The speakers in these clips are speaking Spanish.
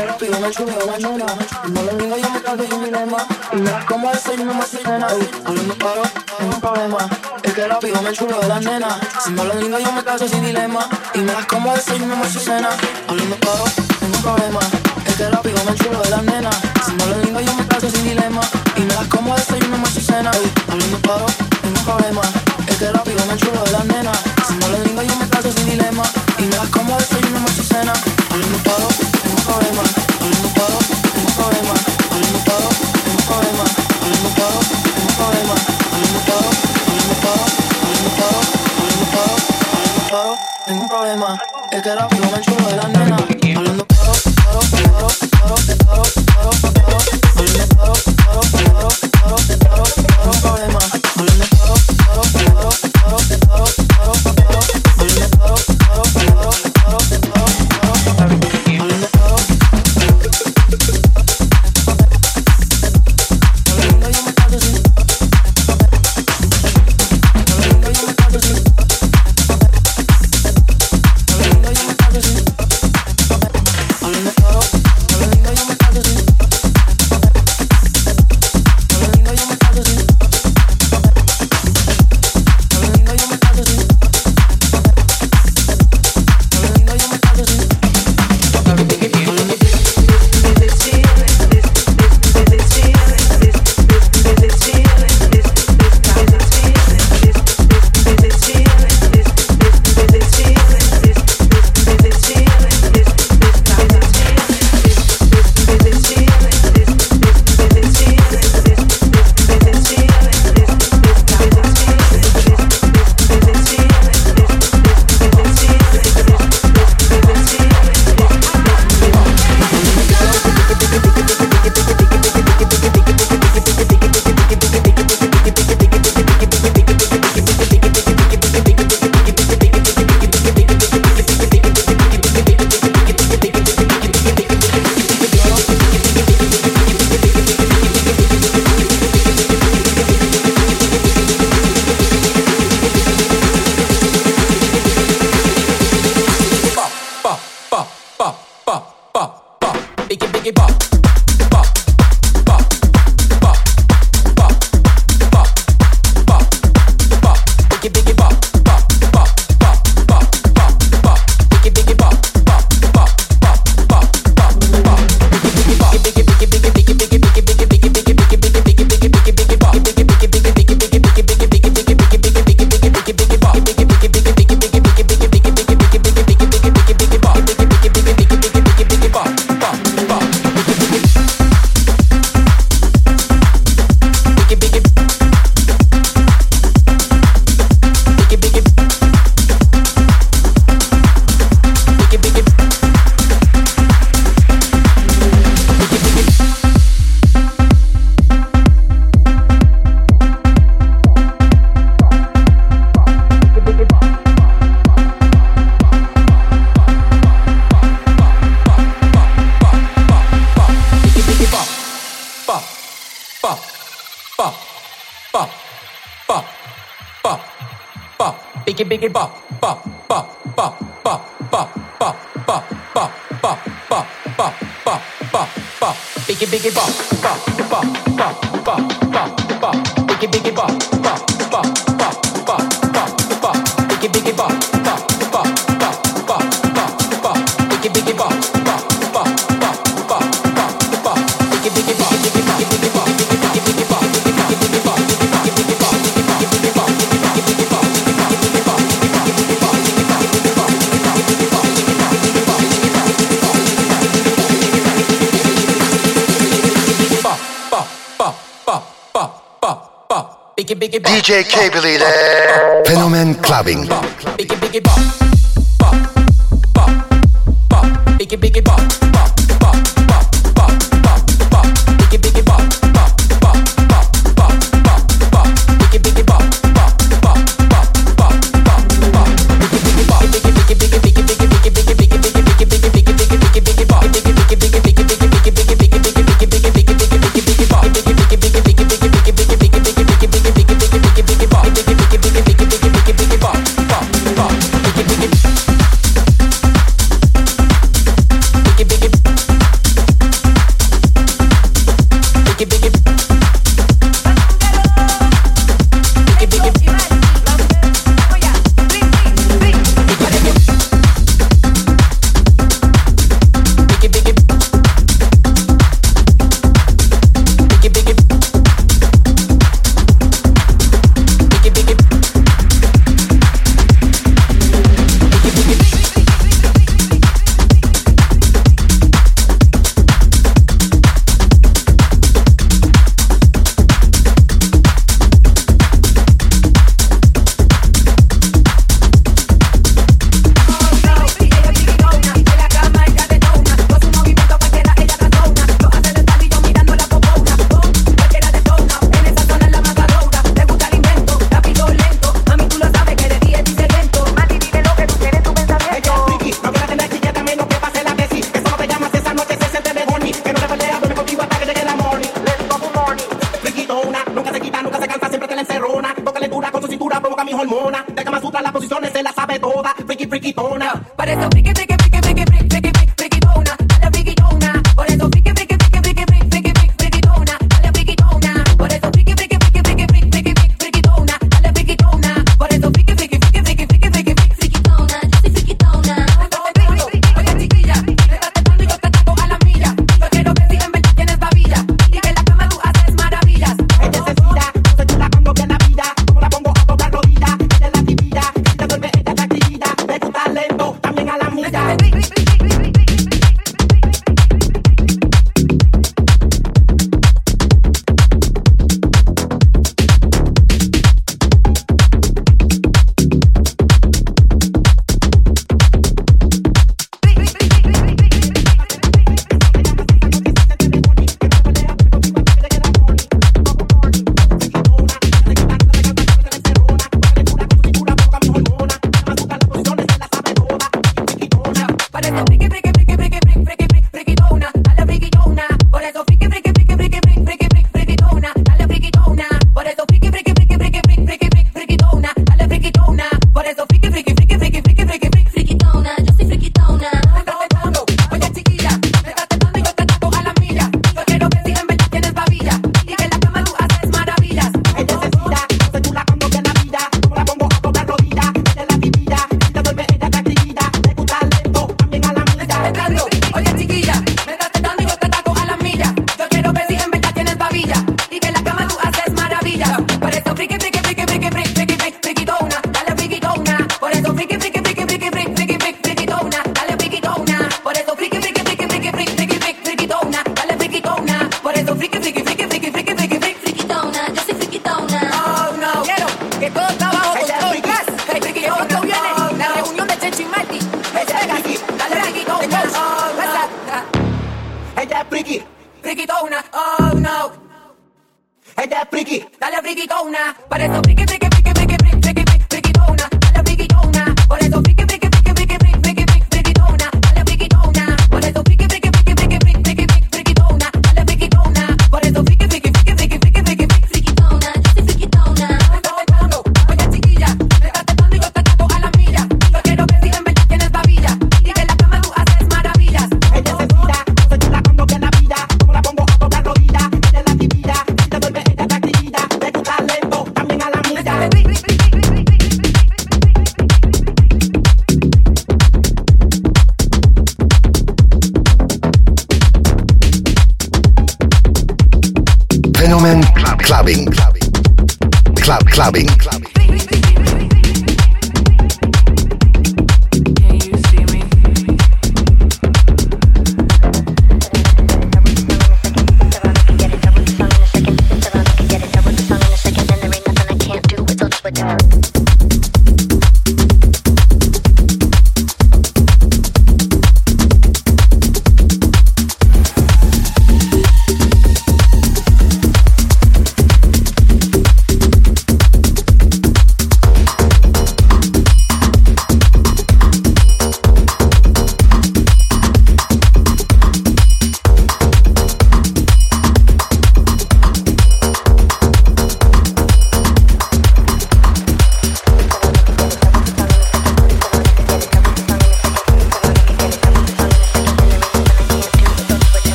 El que rápido me me me me. El que rápido me la nena. Yo me caso sin dilema. Y me un problema. Me la nena. Si no lo digo, yo me caso sin dilema. Y me das como desayuno, y cena. Tengo un problema. El que rápido me la nena. Si no yo me trato sin dilema Y me das como desayuno, más su cena Hoy no paro, tengo problema Hoy no paro, tengo problema Hoy no paro, tengo problema Hoy no paro, tengo problema Hoy no paro, hoy paro paro, hoy paro paro, tengo problema que de la nena Hablando paro, paro, paro, paro, paro, paro, paro, paro bop bop bop bop bop bop Biggie biggie bop bop DJ K there. Phenomen Clubbing.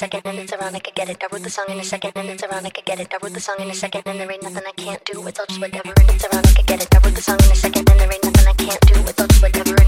second and it's around. I get it. I wrote the song in a second and it's around. I get it. I wrote the song in a second and there ain't nothing I can't do. It's all just whatever and it's around. I get it. I wrote the song in a second and there ain't nothing I can't do. It's all just whatever.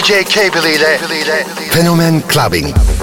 DJ Cable ile Fenomen Clubbing.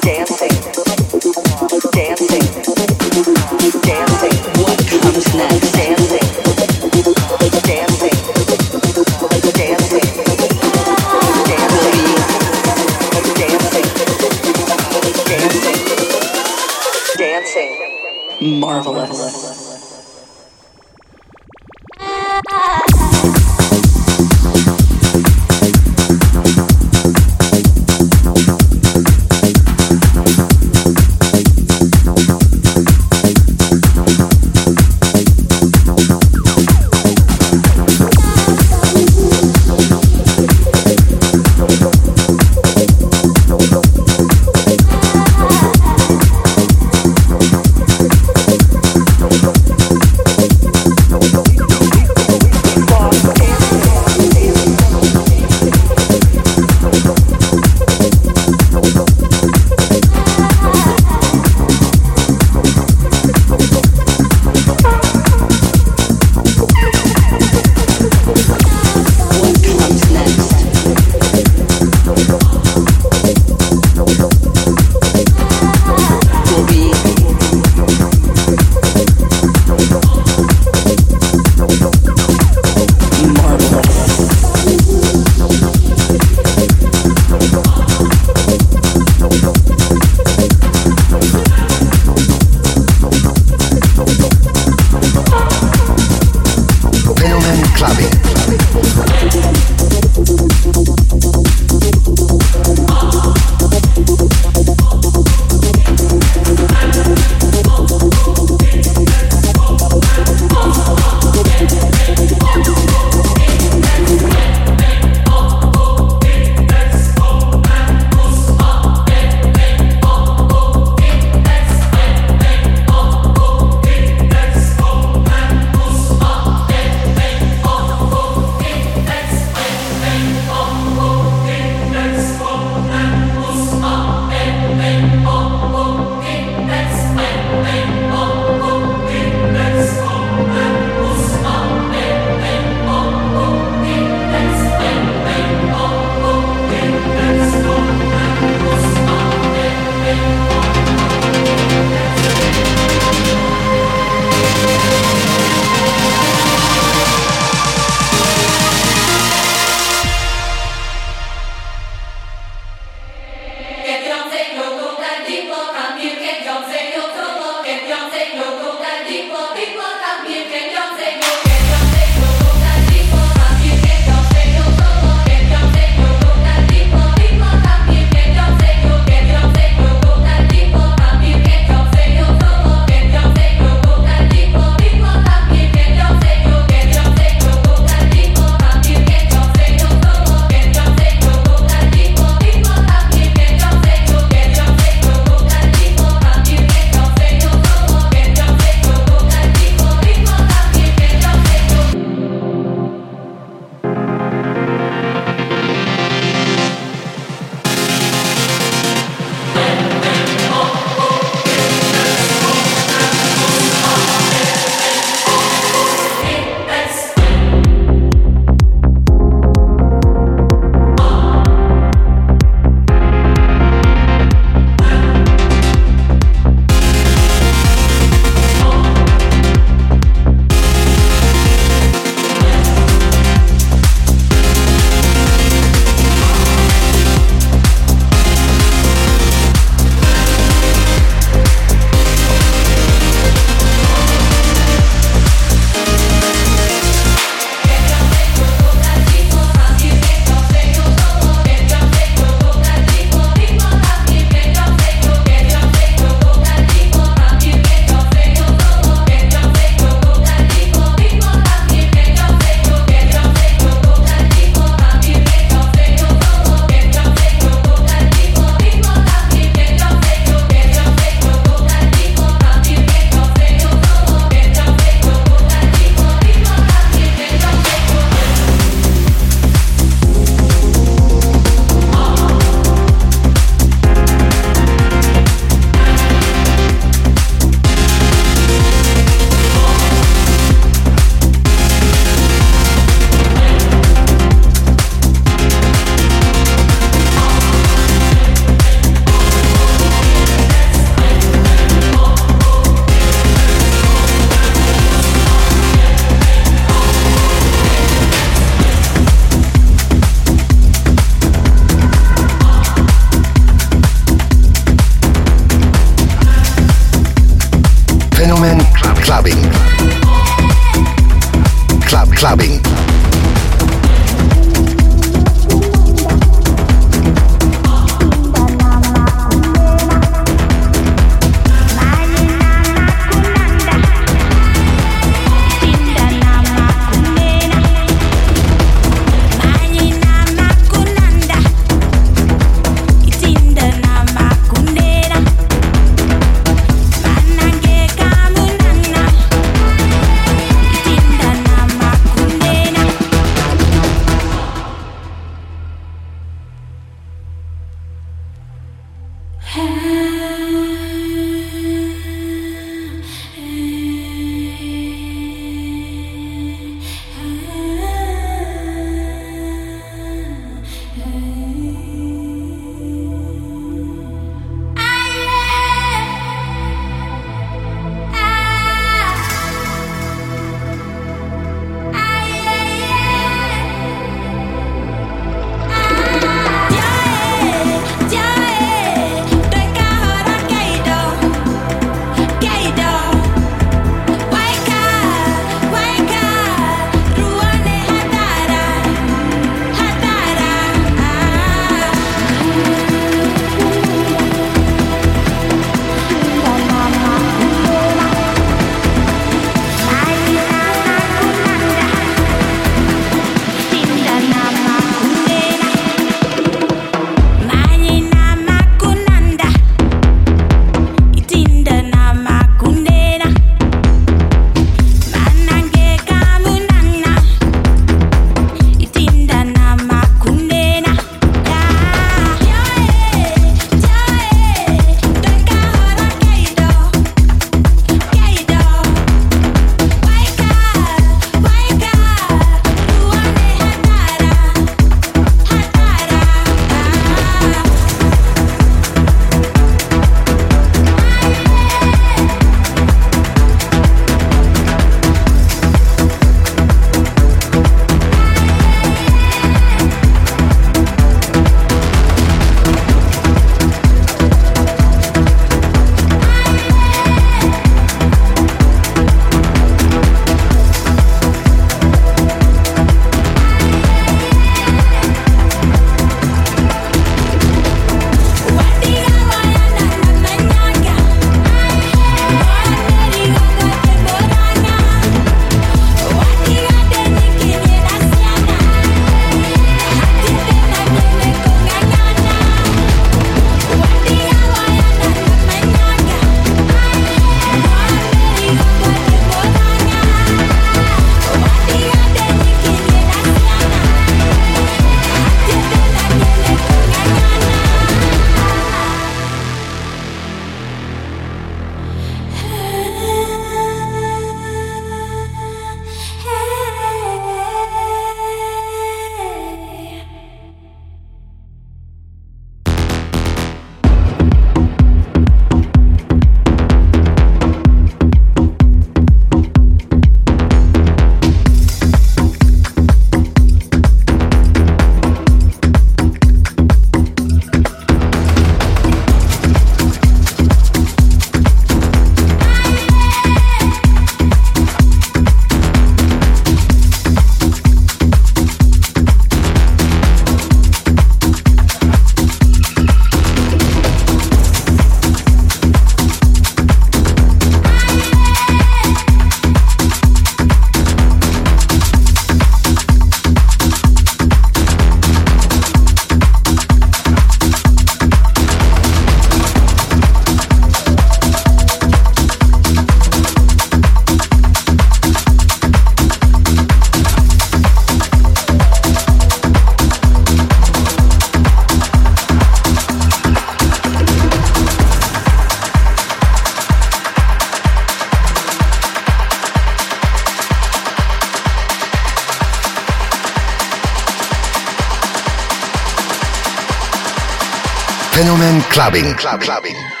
Clubbing. Club, clubbing.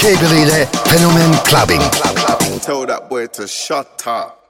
Cable ile Fenomen Clubbing. Tell that boy to shut up.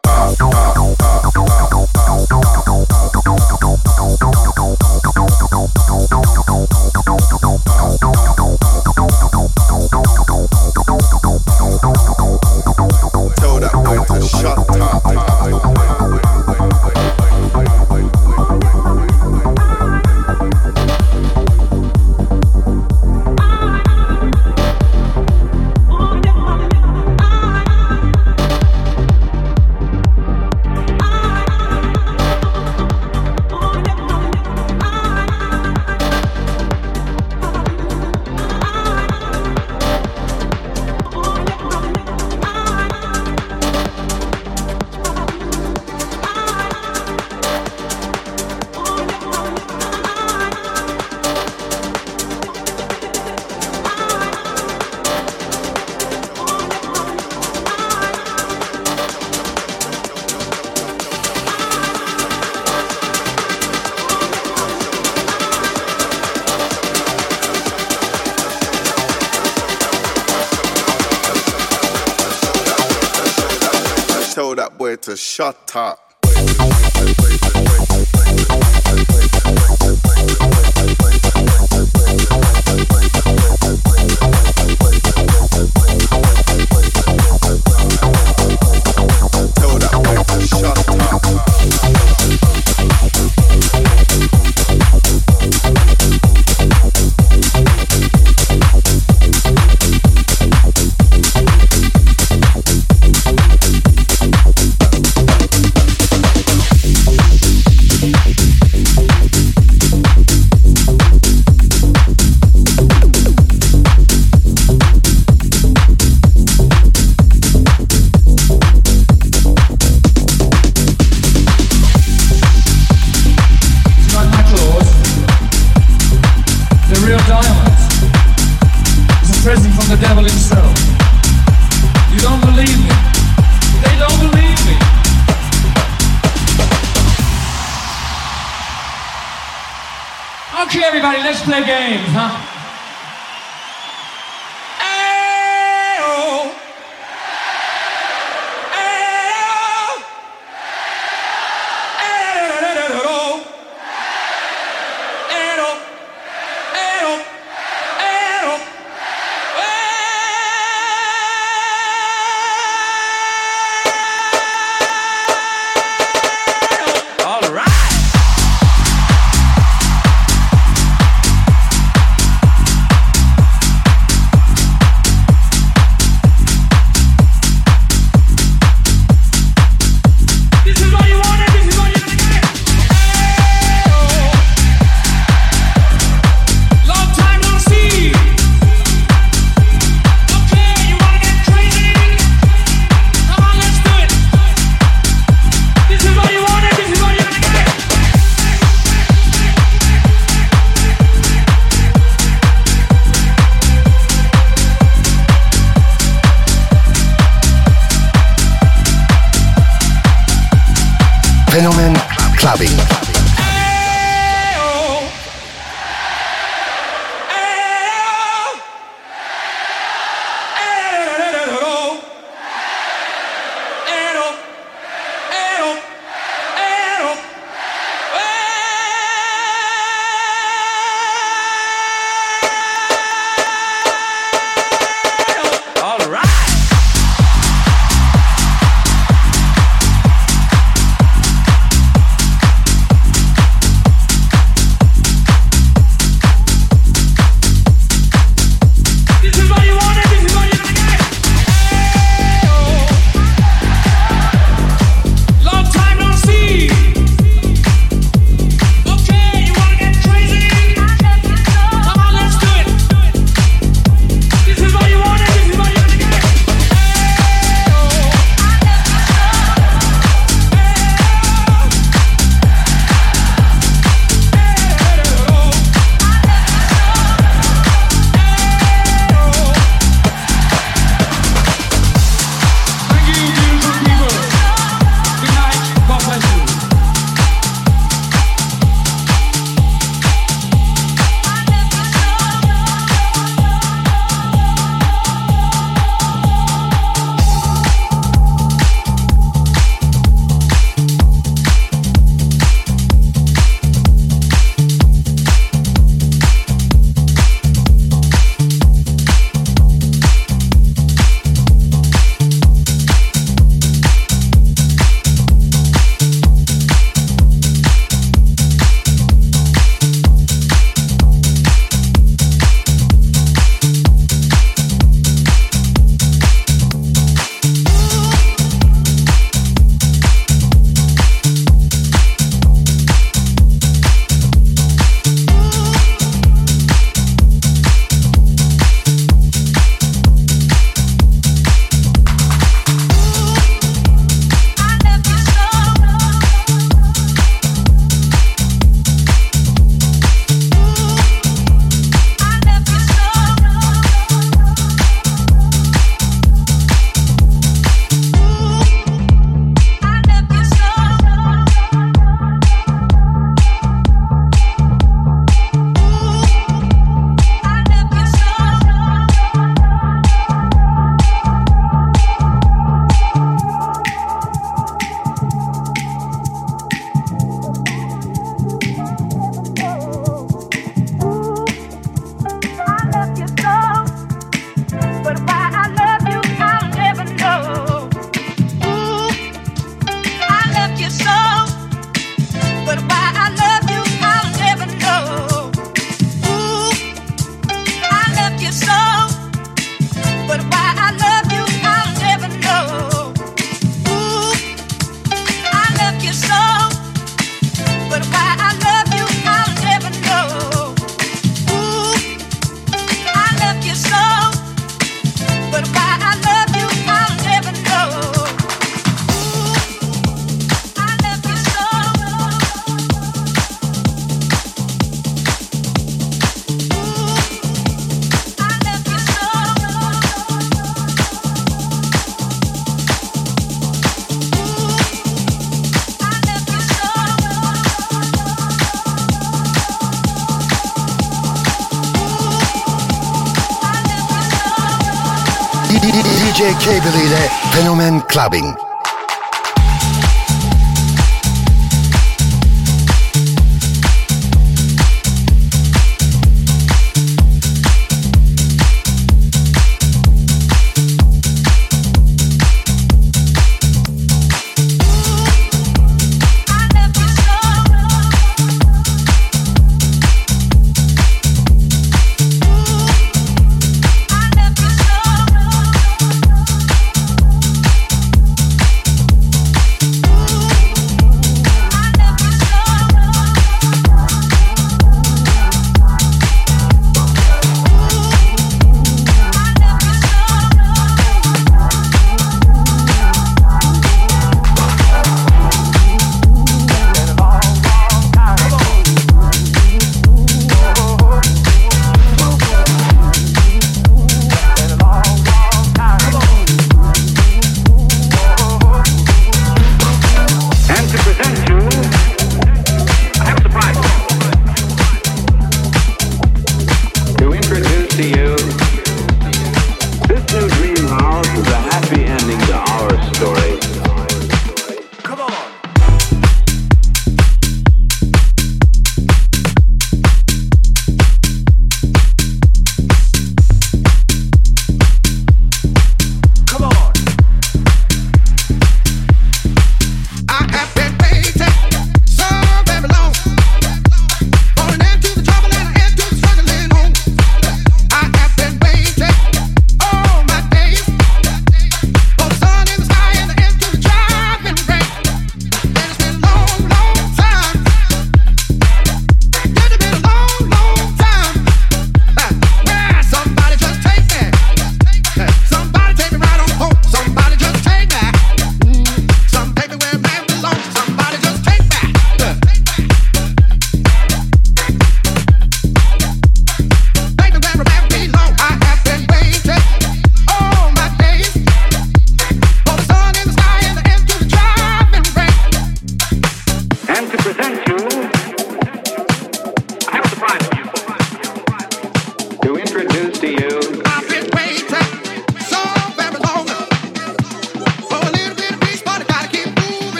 Cable ile Fenomen Clubbing.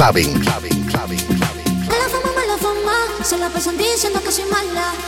clubbing. Se la pasan diciendo que soy mala.